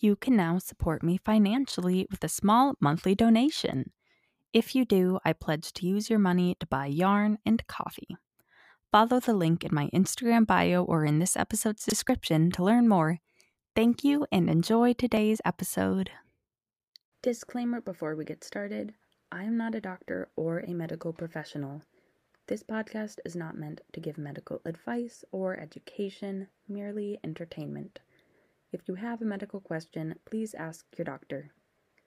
you can now support me financially with a small monthly donation. If you do, I pledge to use your money to buy yarn and coffee. Follow the link in my Instagram bio or in this episode's description to learn more. Thank you and enjoy today's episode. Disclaimer before we get started I am not a doctor or a medical professional. This podcast is not meant to give medical advice or education, merely entertainment. If you have a medical question, please ask your doctor.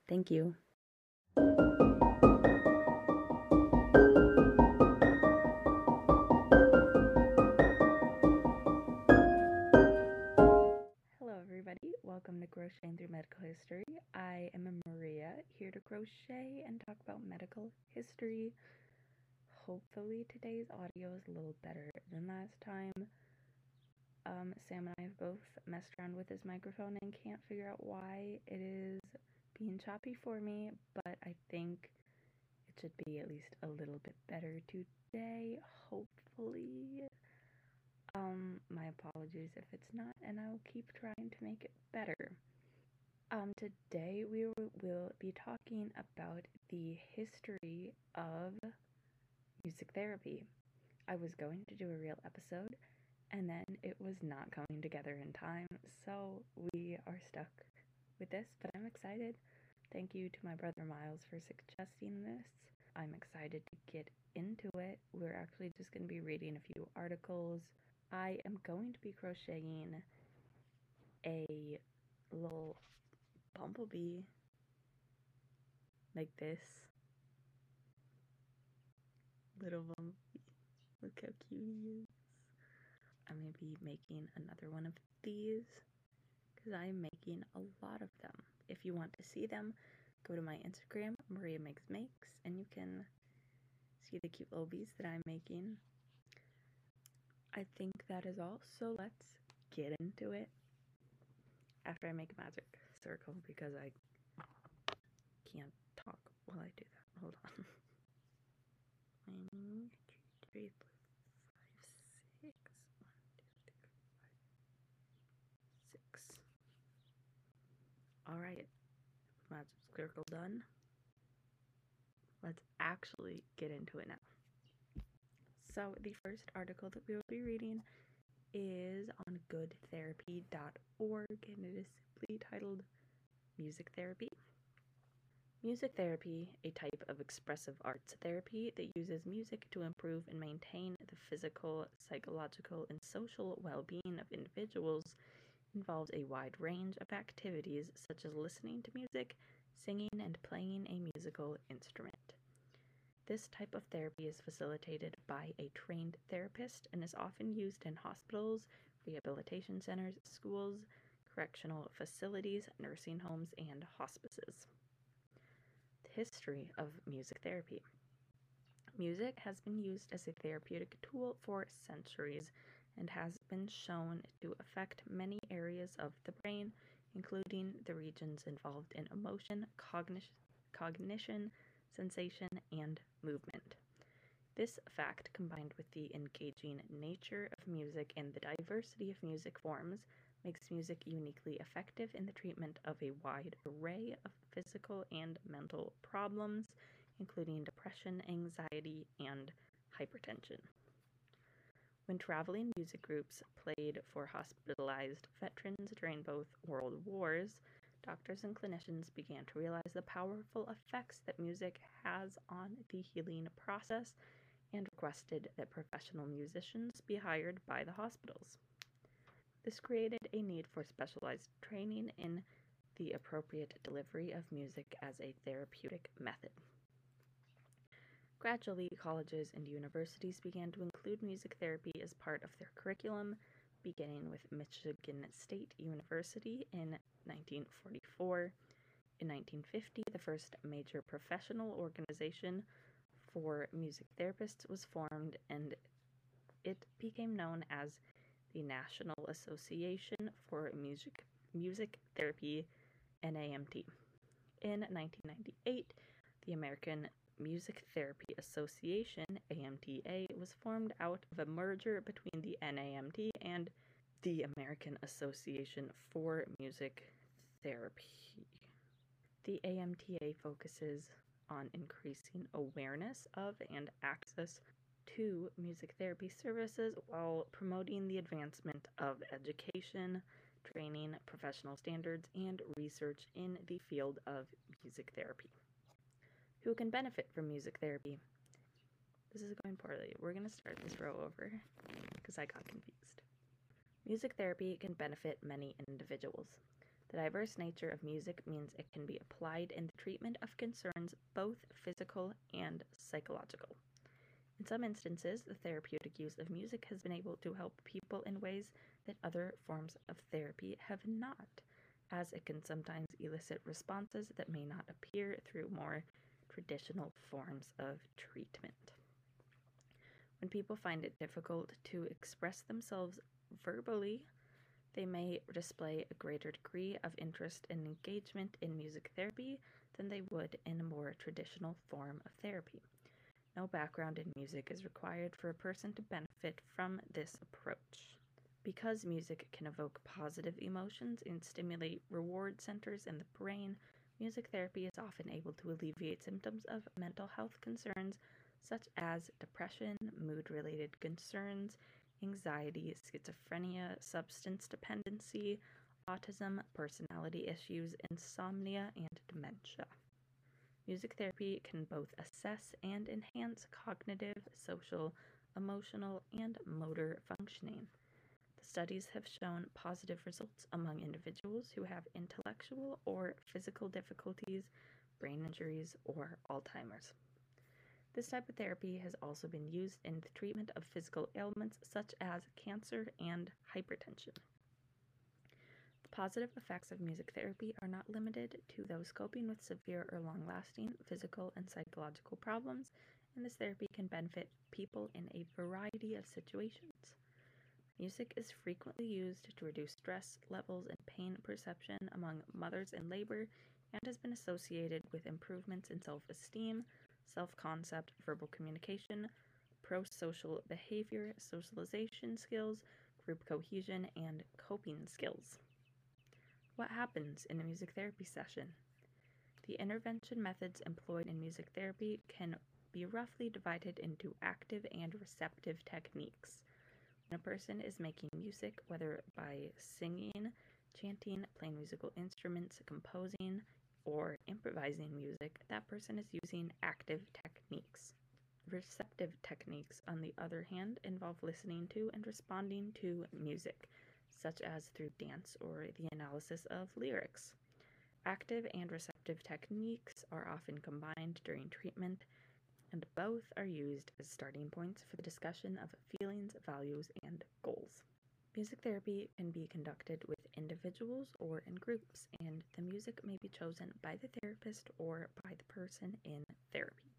Thank you. Hello, everybody. Welcome to Crocheting Through Medical History. I am Maria, here to crochet and talk about medical history. Hopefully, today's audio is a little better than last time. Um, Sam and I have both messed around with this microphone and can't figure out why it is being choppy for me, but I think it should be at least a little bit better today, hopefully. Um, my apologies if it's not, and I will keep trying to make it better. Um, today we will be talking about the history of music therapy. I was going to do a real episode, and then it was not coming together in time, so we are stuck with this, but I'm excited. Thank you to my brother Miles for suggesting this. I'm excited to get into it. We're actually just going to be reading a few articles I am going to be crocheting a little bumblebee like this. Little bumblebee. Look how cute he is. I'm going to be making another one of these because I am making a lot of them. If you want to see them, go to my Instagram, Maria Makes Makes, and you can see the cute little bees that I'm making. I think that is all. So let's get into it. After I make a magic circle because I can't talk while I do that. Hold on. One, two, three, four, five, six. One, two, three, five, six. Alright. Magic circle done. Let's actually get into it now. So, the first article that we will be reading is on goodtherapy.org and it is simply titled Music Therapy. Music therapy, a type of expressive arts therapy that uses music to improve and maintain the physical, psychological, and social well being of individuals, involves a wide range of activities such as listening to music, singing, and playing a musical instrument. This type of therapy is facilitated by a trained therapist and is often used in hospitals, rehabilitation centers, schools, correctional facilities, nursing homes, and hospices. The history of music therapy. Music has been used as a therapeutic tool for centuries and has been shown to affect many areas of the brain, including the regions involved in emotion, cognition, cognition sensation, and movement. This fact, combined with the engaging nature of music and the diversity of music forms, makes music uniquely effective in the treatment of a wide array of physical and mental problems, including depression, anxiety, and hypertension. When traveling music groups played for hospitalized veterans during both world wars, doctors and clinicians began to realize the powerful effects that music has on the healing process and requested that professional musicians be hired by the hospitals. This created a need for specialized training in the appropriate delivery of music as a therapeutic method. Gradually, colleges and universities began to include music therapy as part of their curriculum, beginning with Michigan State University in 1944. In 1950, the first major professional organization for music therapists was formed and it became known as the National Association for Music Music Therapy NAMT. In 1998, the American Music Therapy Association, AMTA, was formed out of a merger between the NAMT and the American Association for Music therapy. The AMTA focuses on increasing awareness of and access to music therapy services while promoting the advancement of education, training, professional standards, and research in the field of music therapy. Who can benefit from music therapy? This is going poorly. We're going to start this row over because I got confused. Music therapy can benefit many individuals. The diverse nature of music means it can be applied in the treatment of concerns both physical and psychological. In some instances, the therapeutic use of music has been able to help people in ways that other forms of therapy have not, as it can sometimes elicit responses that may not appear through more traditional forms of treatment. When people find it difficult to express themselves verbally, they may display a greater degree of interest and engagement in music therapy than they would in a more traditional form of therapy. No background in music is required for a person to benefit from this approach. Because music can evoke positive emotions and stimulate reward centers in the brain, music therapy is often able to alleviate symptoms of mental health concerns such as depression, mood related concerns, anxiety, schizophrenia, substance dependency, autism, personality issues, insomnia, and dementia. Music therapy can both assess and enhance cognitive, social, emotional, and motor functioning. Studies have shown positive results among individuals who have intellectual or physical difficulties, brain injuries, or Alzheimer's. This type of therapy has also been used in the treatment of physical ailments such as cancer and hypertension. The positive effects of music therapy are not limited to those coping with severe or long lasting physical and psychological problems, and this therapy can benefit people in a variety of situations. Music is frequently used to reduce stress levels and pain perception among mothers in labor and has been associated with improvements in self esteem, self concept, verbal communication, pro social behavior, socialization skills, group cohesion, and coping skills. What happens in a music therapy session? The intervention methods employed in music therapy can be roughly divided into active and receptive techniques. When a person is making music, whether by singing, chanting, playing musical instruments, composing, or improvising music, that person is using active techniques. Receptive techniques, on the other hand, involve listening to and responding to music, such as through dance or the analysis of lyrics. Active and receptive techniques are often combined during treatment, and both are used as starting points for the discussion of feelings, values, and goals. Music therapy can be conducted with individuals or in groups, and the music may be chosen by the therapist or by the person in therapy.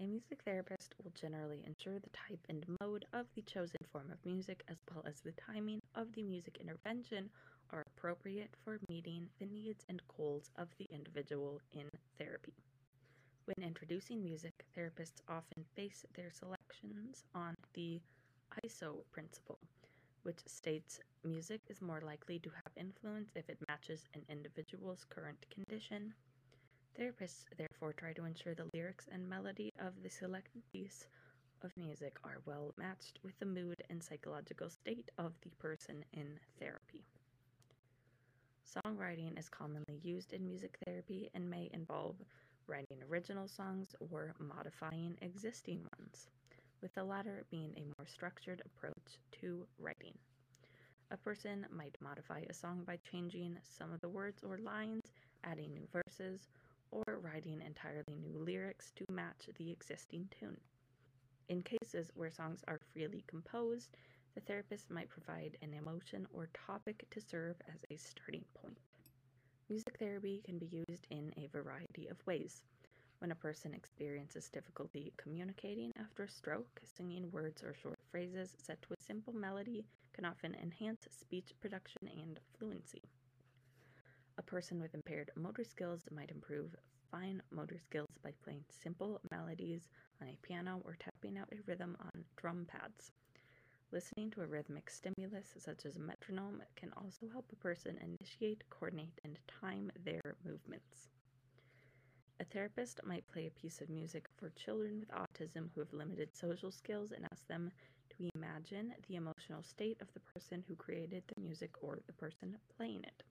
A music therapist will generally ensure the type and mode of the chosen form of music as well as the timing of the music intervention are appropriate for meeting the needs and goals of the individual in therapy. When introducing music, therapists often base their selections on the ISO principle, which states music is more likely to have influence if it matches an individual's current condition. Therapists therefore try to ensure the lyrics and melody of the selected piece of music are well matched with the mood and psychological state of the person in therapy. Songwriting is commonly used in music therapy and may involve writing original songs or modifying existing ones with the latter being a more structured approach to writing. A person might modify a song by changing some of the words or lines, adding new verses, or writing entirely new lyrics to match the existing tune. In cases where songs are freely composed, the therapist might provide an emotion or topic to serve as a starting point. Music therapy can be used in a variety of ways. When a person experiences difficulty communicating after a stroke, singing words or short phrases set to a simple melody can often enhance speech production and fluency. A person with impaired motor skills might improve fine motor skills by playing simple melodies on a piano or tapping out a rhythm on drum pads. Listening to a rhythmic stimulus, such as a metronome, can also help a person initiate, coordinate, and time their movements. A therapist might play a piece of music for children with autism who have limited social skills and ask them to imagine the emotional state of the person who created the music or the person playing it.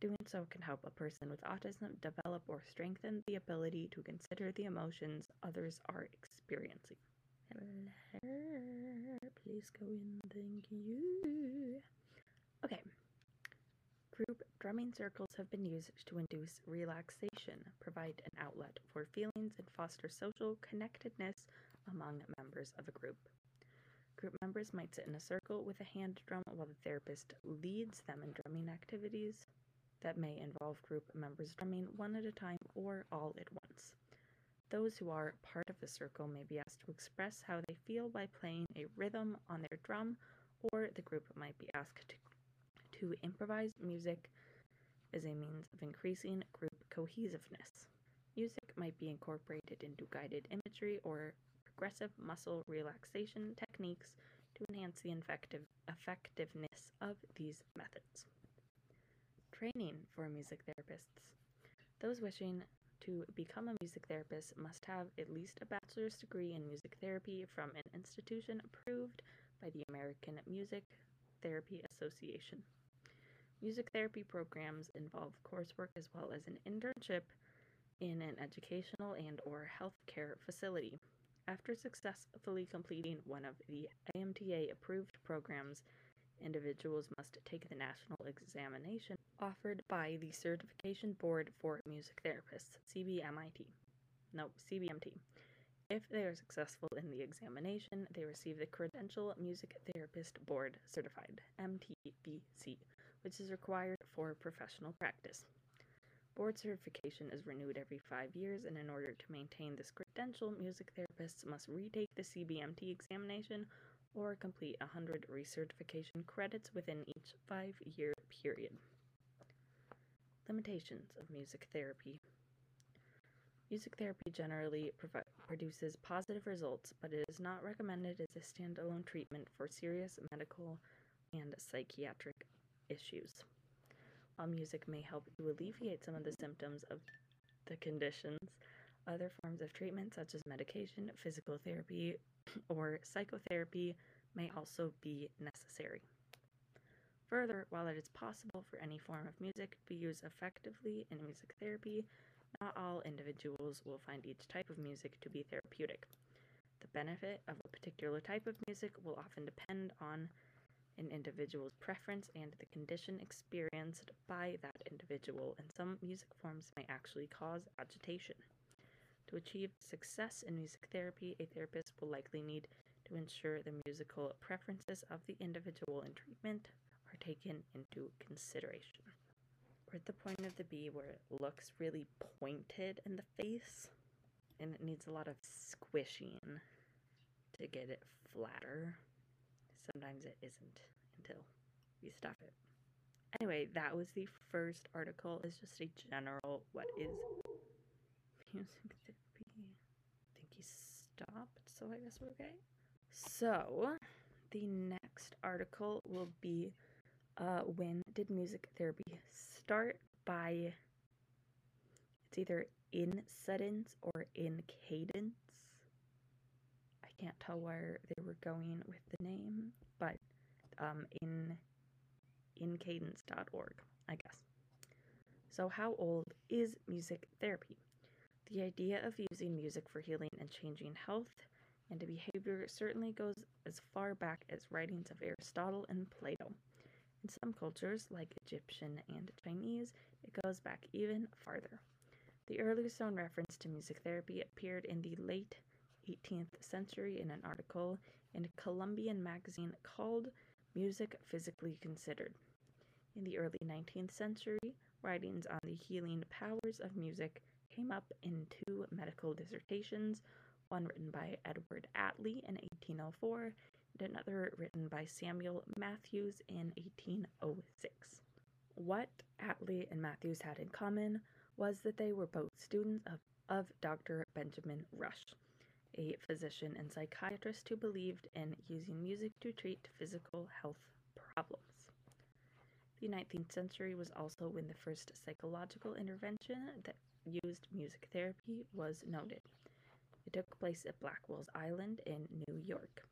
Doing so can help a person with autism develop or strengthen the ability to consider the emotions others are experiencing. Hello, please go in, thank you. Okay. Group drumming circles have been used to induce relaxation, provide an outlet for feelings, and foster social connectedness among members of a group. Group members might sit in a circle with a hand drum while the therapist leads them in drumming activities that may involve group members drumming one at a time or all at once. Those who are part of the circle may be asked to express how they feel by playing a rhythm on their drum, or the group might be asked to, to improvise music as a means of increasing group cohesiveness. Music might be incorporated into guided imagery or progressive muscle relaxation techniques to enhance the effective effectiveness of these methods. Training for music therapists. Those wishing to become a music therapist must have at least a bachelor's degree in music therapy from an institution approved by the American Music Therapy Association. Music therapy programs involve coursework as well as an internship in an educational and or healthcare facility. After successfully completing one of the AMTA approved programs, individuals must take the national examination offered by the Certification Board for Music Therapists, CBMIT. No, CBMT. If they are successful in the examination, they receive the Credential Music Therapist Board Certified, MTBC, which is required for professional practice. Board certification is renewed every five years, and in order to maintain this credential, music therapists must retake the CBMT examination or complete 100 recertification credits within each five year period. Limitations of music therapy Music therapy generally produces positive results, but it is not recommended as a standalone treatment for serious medical and psychiatric issues. While music may help to alleviate some of the symptoms of the conditions, other forms of treatment, such as medication, physical therapy, or psychotherapy, may also be necessary. Further, while it is possible for any form of music to be used effectively in music therapy, not all individuals will find each type of music to be therapeutic. The benefit of a particular type of music will often depend on an individual's preference and the condition experienced by that individual, and some music forms may actually cause agitation. To achieve success in music therapy, a therapist will likely need to ensure the musical preferences of the individual in treatment are taken into consideration. We're at the point of the bee where it looks really pointed in the face and it needs a lot of squishing to get it flatter. Sometimes it isn't until you stuff it. Anyway, that was the first article. It's just a general what is music therapy. I think he stopped, so I guess we're okay. So, the next article will be uh, When Did Music Therapy Start by it's either in sentence or in cadence. I can't tell where they were going with the name, but um, in incadence.org, I guess. So, how old is music therapy? The idea of using music for healing and changing health and behavior certainly goes as far back as writings of Aristotle and Plato. In some cultures, like Egyptian and Chinese, it goes back even farther. The earliest known reference to music therapy appeared in the late 18th century in an article in a Columbian magazine called Music Physically Considered. In the early 19th century, writings on the healing powers of music came up in two medical dissertations, one written by Edward Atlee in 1804 and another written by Samuel Matthews in 1806. What Atlee and Matthews had in common was that they were both students of, of Dr. Benjamin Rush, a physician and psychiatrist who believed in using music to treat physical health problems. The 19th century was also when the first psychological intervention that used music therapy was noted. It took place at Blackwell's Island in New York.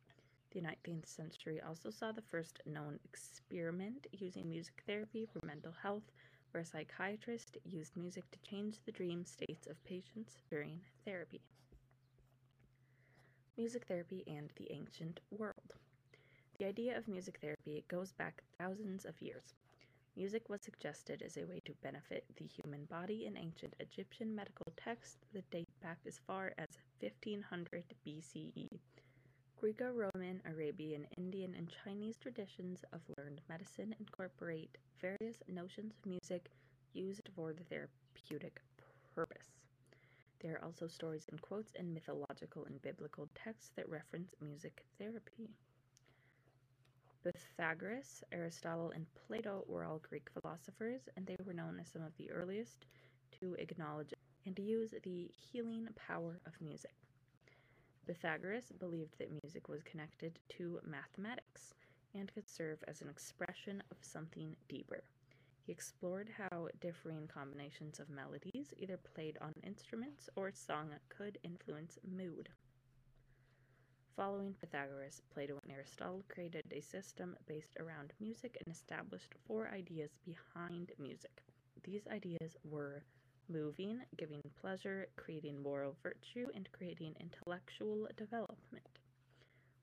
The 19th century also saw the first known experiment using music therapy for mental health, where a psychiatrist used music to change the dream states of patients during therapy. Music therapy and the ancient world. The idea of music therapy goes back thousands of years. Music was suggested as a way to benefit the human body in ancient Egyptian medical texts that date back as far as 1500 BCE. Greco Roman, Arabian, Indian, and Chinese traditions of learned medicine incorporate various notions of music used for the therapeutic purpose. There are also stories and quotes in mythological and biblical texts that reference music therapy. Pythagoras, Aristotle, and Plato were all Greek philosophers, and they were known as some of the earliest to acknowledge and use the healing power of music. Pythagoras believed that music was connected to mathematics and could serve as an expression of something deeper. He explored how differing combinations of melodies, either played on instruments or sung, could influence mood. Following Pythagoras, Plato and Aristotle created a system based around music and established four ideas behind music. These ideas were moving, giving pleasure, creating moral virtue, and creating intellectual development.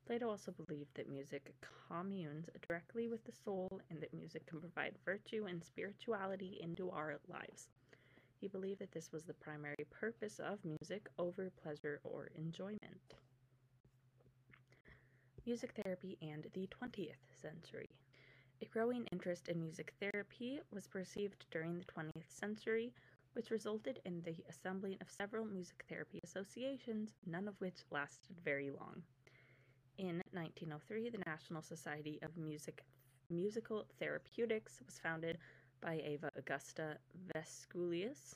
Plato also believed that music communes directly with the soul and that music can provide virtue and spirituality into our lives. He believed that this was the primary purpose of music over pleasure or enjoyment music therapy and the 20th century. A growing interest in music therapy was perceived during the 20th century, which resulted in the assembling of several music therapy associations, none of which lasted very long. In 1903, the National Society of Music Musical Therapeutics was founded by Eva Augusta Vescelius.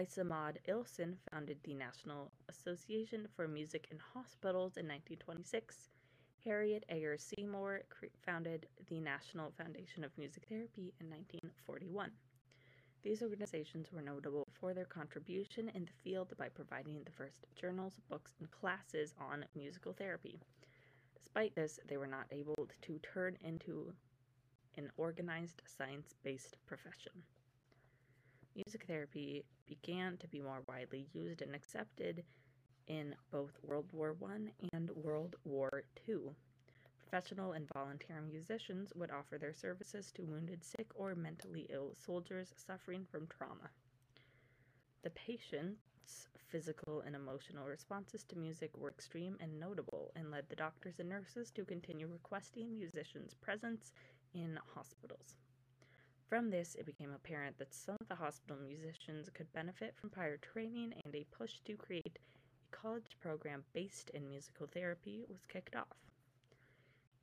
Isa Maud Ilsen founded the National Association for Music in Hospitals in 1926, Harriet Ayer Seymour founded the National Foundation of Music Therapy in 1941. These organizations were notable for their contribution in the field by providing the first journals, books, and classes on musical therapy. Despite this, they were not able to turn into an organized science based profession. Music therapy began to be more widely used and accepted in both World War I and World War II. Professional and volunteer musicians would offer their services to wounded, sick, or mentally ill soldiers suffering from trauma. The patient's physical and emotional responses to music were extreme and notable and led the doctors and nurses to continue requesting musicians' presence in hospitals. From this, it became apparent that some of the hospital musicians could benefit from prior training, and a push to create a college program based in musical therapy was kicked off.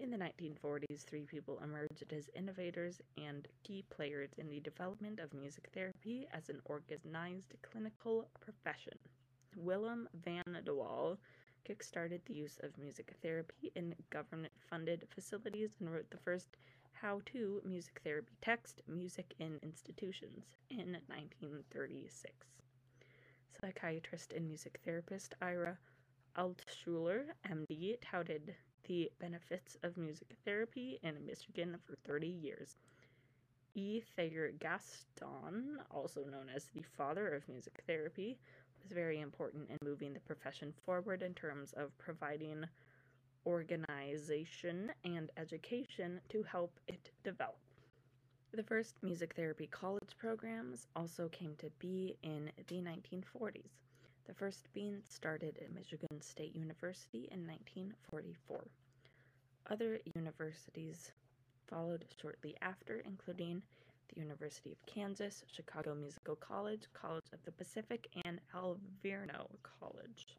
In the 1940s, three people emerged as innovators and key players in the development of music therapy as an organized clinical profession. Willem van de Waal kickstarted the use of music therapy in government funded facilities and wrote the first how to music therapy text, Music in Institutions, in 1936 psychiatrist and music therapist Ira Altschuler, MD, touted the benefits of music therapy in Michigan for 30 years. E. Thayer Gaston, also known as the father of music therapy, was very important in moving the profession forward in terms of providing organization and education to help it develop. The first music therapy college programs also came to be in the 1940s, the first being started at Michigan State University in 1944. Other universities followed shortly after, including the University of Kansas, Chicago Musical College, College of the Pacific, and Alverno College.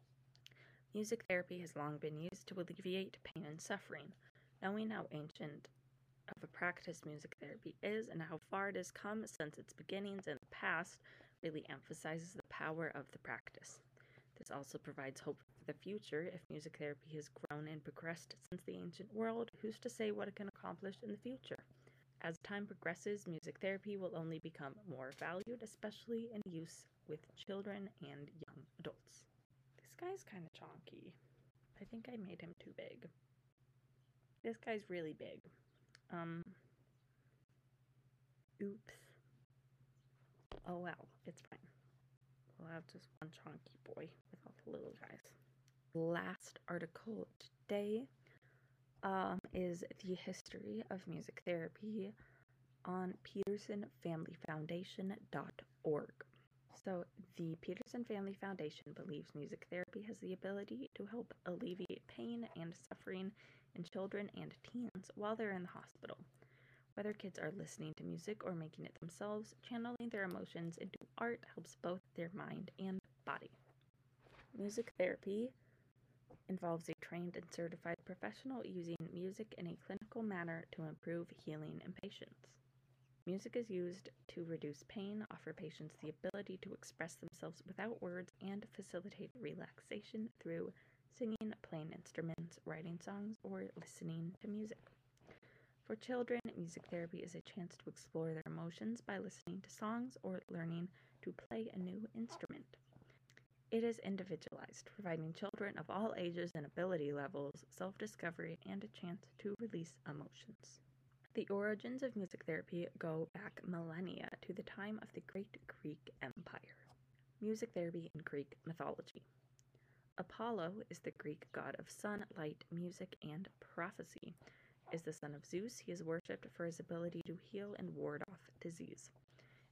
Music therapy has long been used to alleviate pain and suffering. Knowing how ancient of a practice music therapy is and how far it has come since its beginnings in the past really emphasizes the power of the practice. This also provides hope for the future. If music therapy has grown and progressed since the ancient world, who's to say what it can accomplish in the future? As time progresses, music therapy will only become more valued, especially in use with children and young adults. This guy's kind of chonky. I think I made him too big. This guy's really big. Um, oops. Oh well, it's fine. We'll have just one chunky boy with all the little guys. Last article today um, is the history of music therapy on petersonfamilyfoundation.org. So, the Peterson Family Foundation believes music therapy has the ability to help alleviate pain and suffering in children and teens while they're in the hospital. Whether kids are listening to music or making it themselves, channeling their emotions into art helps both their mind and body. Music therapy involves a trained and certified professional using music in a clinical manner to improve healing in patients. Music is used to reduce pain, offer patients the ability to express themselves without words, and facilitate relaxation through singing, playing instruments, writing songs, or listening to music. For children, music therapy is a chance to explore their emotions by listening to songs or learning to play a new instrument. It is individualized, providing children of all ages and ability levels self discovery and a chance to release emotions. The origins of music therapy go back millennia to the time of the Great Greek Empire. Music therapy in Greek mythology. Apollo is the Greek god of sun, light, music, and prophecy is the son of Zeus. He is worshipped for his ability to heal and ward off disease.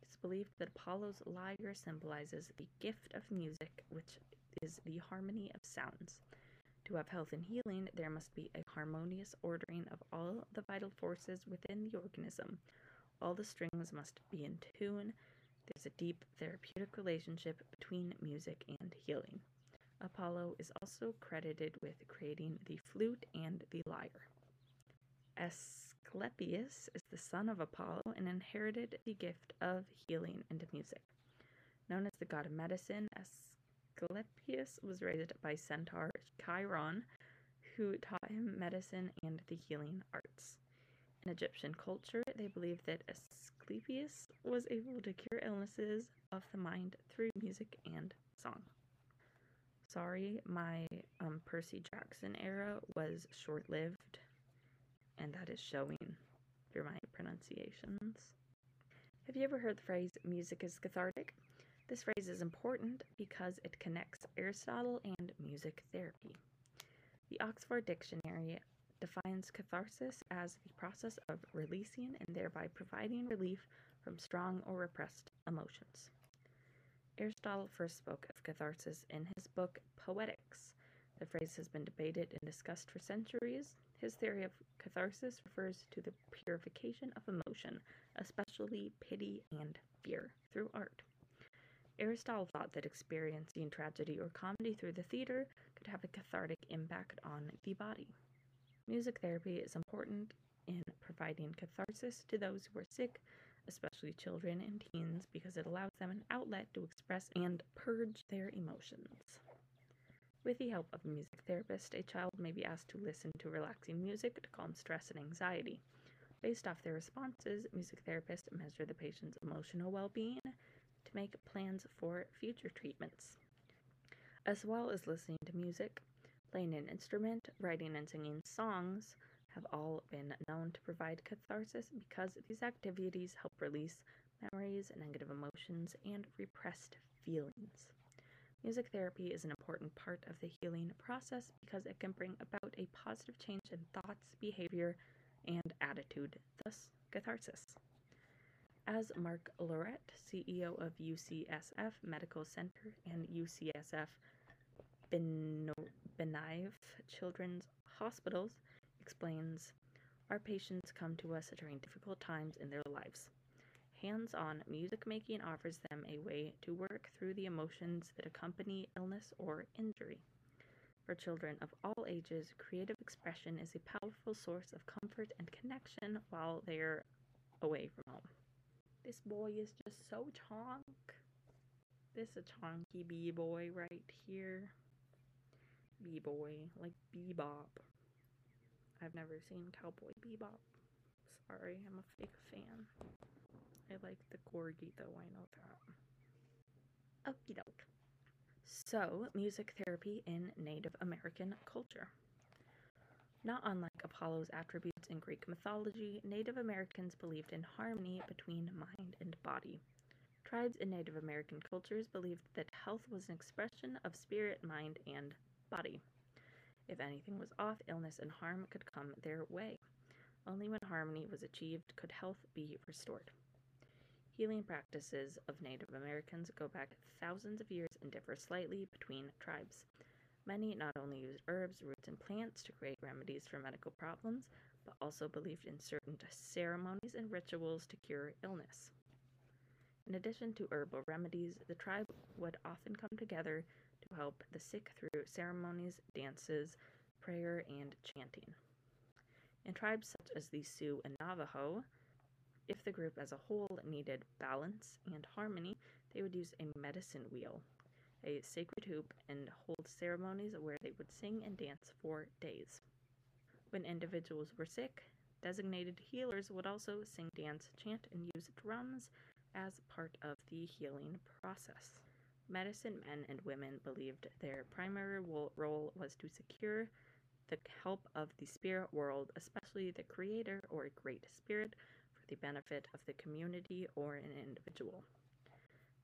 It is believed that Apollo's lyre symbolizes the gift of music, which is the harmony of sounds. To have health and healing, there must be a harmonious ordering of all the vital forces within the organism. All the strings must be in tune. There's a deep therapeutic relationship between music and healing. Apollo is also credited with creating the flute and the lyre. Asclepius is the son of Apollo and inherited the gift of healing and music. Known as the god of medicine, Asclepius was raised by centaur Chiron, who taught him medicine and the healing arts. In Egyptian culture, they believed that Asclepius was able to cure illnesses of the mind through music and song. Sorry, my um, Percy Jackson era was short lived and that is showing through my pronunciations. Have you ever heard the phrase music is cathartic? This phrase is important because it connects Aristotle and music therapy. The Oxford Dictionary defines catharsis as the process of releasing and thereby providing relief from strong or repressed emotions. Aristotle first spoke of catharsis in his book Poetics. The phrase has been debated and discussed for centuries, his theory of catharsis refers to the purification of emotion, especially pity and fear, through art. Aristotle thought that experiencing tragedy or comedy through the theater could have a cathartic impact on the body. Music therapy is important in providing catharsis to those who are sick, especially children and teens, because it allows them an outlet to express and purge their emotions. With the help of a music therapist, a child may be asked to listen to relaxing music to calm stress and anxiety. Based off their responses, music therapists measure the patient's emotional well being to make plans for future treatments. As well as listening to music, playing an instrument, writing and singing songs have all been known to provide catharsis because these activities help release memories, negative emotions, and repressed feelings. Music therapy is an important part of the healing process because it can bring about a positive change in thoughts, behavior, and attitude, thus, catharsis. As Mark Laret, CEO of UCSF Medical Center and UCSF Benioff Children's Hospitals, explains, our patients come to us during difficult times in their lives. Hands on music making offers them a way to work through the emotions that accompany illness or injury. For children of all ages, creative expression is a powerful source of comfort and connection while they're away from home. This boy is just so chonk. This a chunky b-boy right here. B-boy, like bebop. I've never seen Cowboy Bebop. Sorry, I'm a fake fan. I like the corgi though, I know that. Okie doke. So, music therapy in Native American culture. Not unlike Apollo's attributes in Greek mythology, Native Americans believed in harmony between mind and body. Tribes in Native American cultures believed that health was an expression of spirit, mind, and body. If anything was off, illness and harm could come their way. Only when harmony was achieved could health be restored. Healing practices of Native Americans go back thousands of years and differ slightly between tribes. Many not only used herbs, roots, and plants to create remedies for medical problems, but also believed in certain ceremonies and rituals to cure illness. In addition to herbal remedies, the tribe would often come together to help the sick through ceremonies, dances, prayer, and chanting. In tribes such as the Sioux and Navajo, if the group as a whole needed balance and harmony, they would use a medicine wheel, a sacred hoop, and hold ceremonies where they would sing and dance for days. When individuals were sick, designated healers would also sing, dance, chant, and use drums as part of the healing process. Medicine men and women believed their primary role was to secure the help of the spirit world, especially the creator or great spirit, for the benefit of the community or an individual.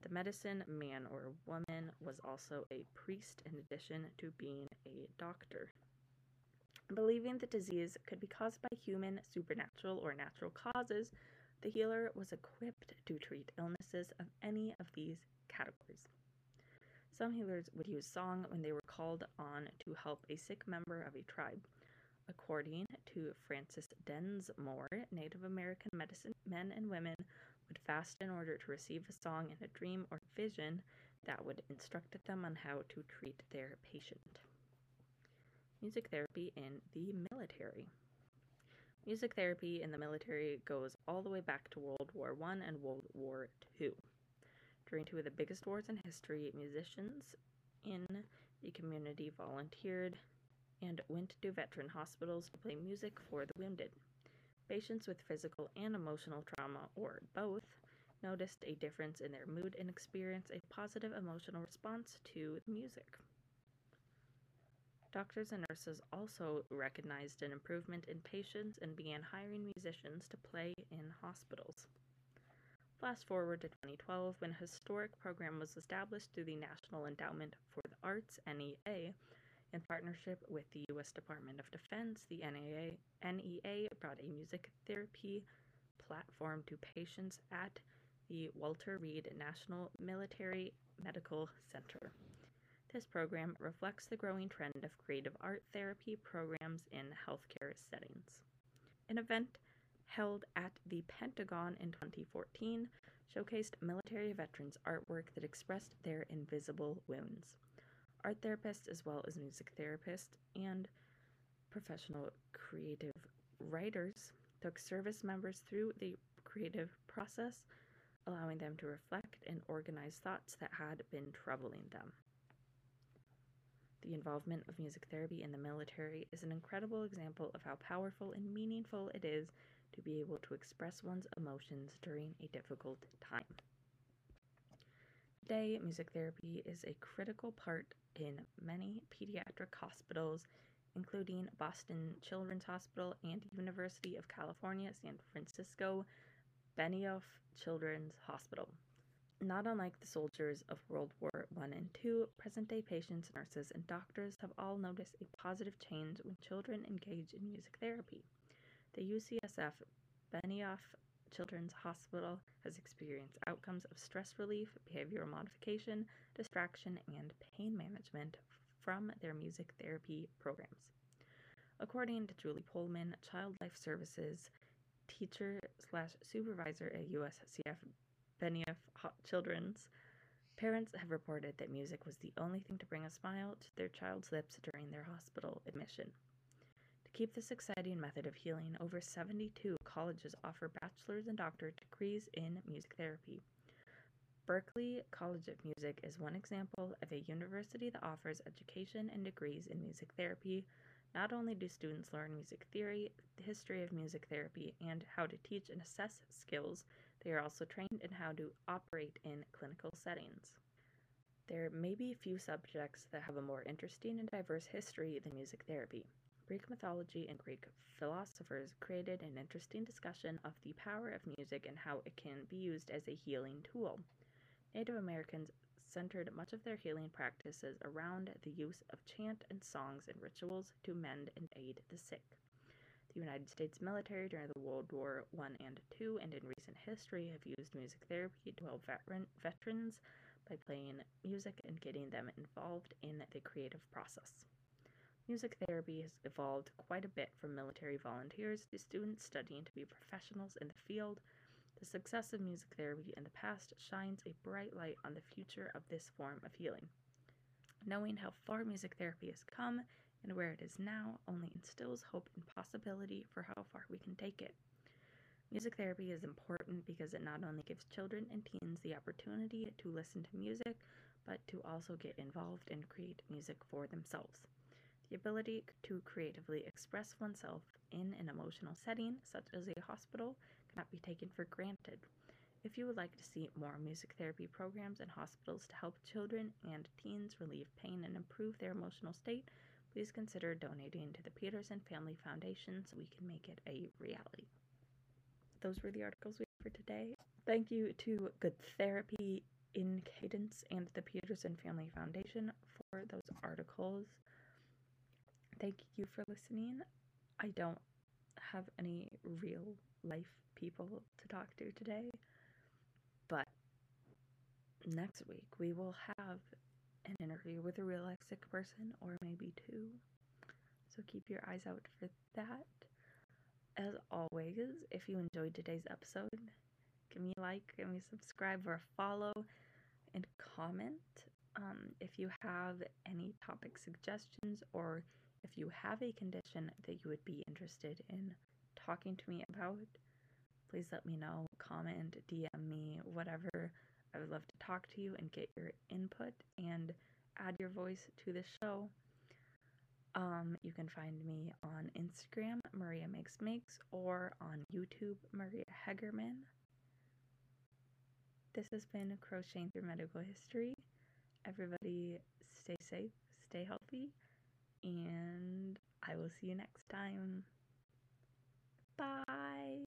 The medicine man or woman was also a priest in addition to being a doctor. Believing the disease could be caused by human, supernatural, or natural causes, the healer was equipped to treat illnesses of any of these categories. Some healers would use song when they were called on to help a sick member of a tribe. According to Frances Densmore, Native American medicine men and women would fast in order to receive a song in a dream or vision that would instruct them on how to treat their patient. Music therapy in the military. Music therapy in the military goes all the way back to World War I and World War II. During two of the biggest wars in history, musicians in the community volunteered and went to veteran hospitals to play music for the wounded. Patients with physical and emotional trauma, or both, noticed a difference in their mood and experienced a positive emotional response to music. Doctors and nurses also recognized an improvement in patients and began hiring musicians to play in hospitals. Fast forward to 2012 when a historic program was established through the National Endowment for the Arts, NEA, in partnership with the U.S. Department of Defense, the NEA, NEA brought a music therapy platform to patients at the Walter Reed National Military Medical Center. This program reflects the growing trend of creative art therapy programs in healthcare settings. An event held at the Pentagon in 2014 showcased military veterans' artwork that expressed their invisible wounds. Art therapists, as well as music therapists and professional creative writers, took service members through the creative process, allowing them to reflect and organize thoughts that had been troubling them. The involvement of music therapy in the military is an incredible example of how powerful and meaningful it is to be able to express one's emotions during a difficult time. Today, music therapy is a critical part in many pediatric hospitals, including Boston Children's Hospital and University of California, San Francisco Benioff Children's Hospital. Not unlike the soldiers of World War I and II, present day patients, nurses, and doctors have all noticed a positive change when children engage in music therapy. The UCSF Benioff Children's Hospital has experienced outcomes of stress relief, behavioral modification, distraction, and pain management from their music therapy programs. According to Julie Pullman, Child Life Services teacher slash supervisor at USCF Benioff Children's, parents have reported that music was the only thing to bring a smile to their child's lips during their hospital admission. To keep this exciting method of healing, over 72 colleges offer bachelor's and doctorate degrees in music therapy. Berklee College of Music is one example of a university that offers education and degrees in music therapy. Not only do students learn music theory, the history of music therapy, and how to teach and assess skills, they are also trained in how to operate in clinical settings. There may be few subjects that have a more interesting and diverse history than music therapy. Greek mythology and Greek philosophers created an interesting discussion of the power of music and how it can be used as a healing tool. Native Americans centered much of their healing practices around the use of chant and songs and rituals to mend and aid the sick. The United States military during the World War I and II and in recent history have used music therapy to help veteran, veterans by playing music and getting them involved in the creative process. Music therapy has evolved quite a bit from military volunteers to students studying to be professionals in the field. The success of music therapy in the past shines a bright light on the future of this form of healing. Knowing how far music therapy has come and where it is now only instills hope and possibility for how far we can take it. Music therapy is important because it not only gives children and teens the opportunity to listen to music, but to also get involved and create music for themselves. The ability to creatively express oneself in an emotional setting, such as a hospital, cannot be taken for granted. If you would like to see more music therapy programs in hospitals to help children and teens relieve pain and improve their emotional state, please consider donating to the Peterson Family Foundation so we can make it a reality those were the articles we have for today. Thank you to Good Therapy InCadence and the Peterson Family Foundation for those articles. Thank you for listening. I don't have any real life people to talk to today, but next week we will have an interview with a real life sick person or maybe two. So keep your eyes out for that. As always, if you enjoyed today's episode, give me a like, give me a subscribe or a follow, and comment. Um, if you have any topic suggestions or if you have a condition that you would be interested in talking to me about, please let me know. Comment, DM me, whatever. I would love to talk to you and get your input and add your voice to the show. Um, you can find me on Instagram, Maria Makes Makes, or on YouTube, Maria Hegerman. This has been Crocheting Through Medical History. Everybody stay safe, stay healthy, and I will see you next time. Bye.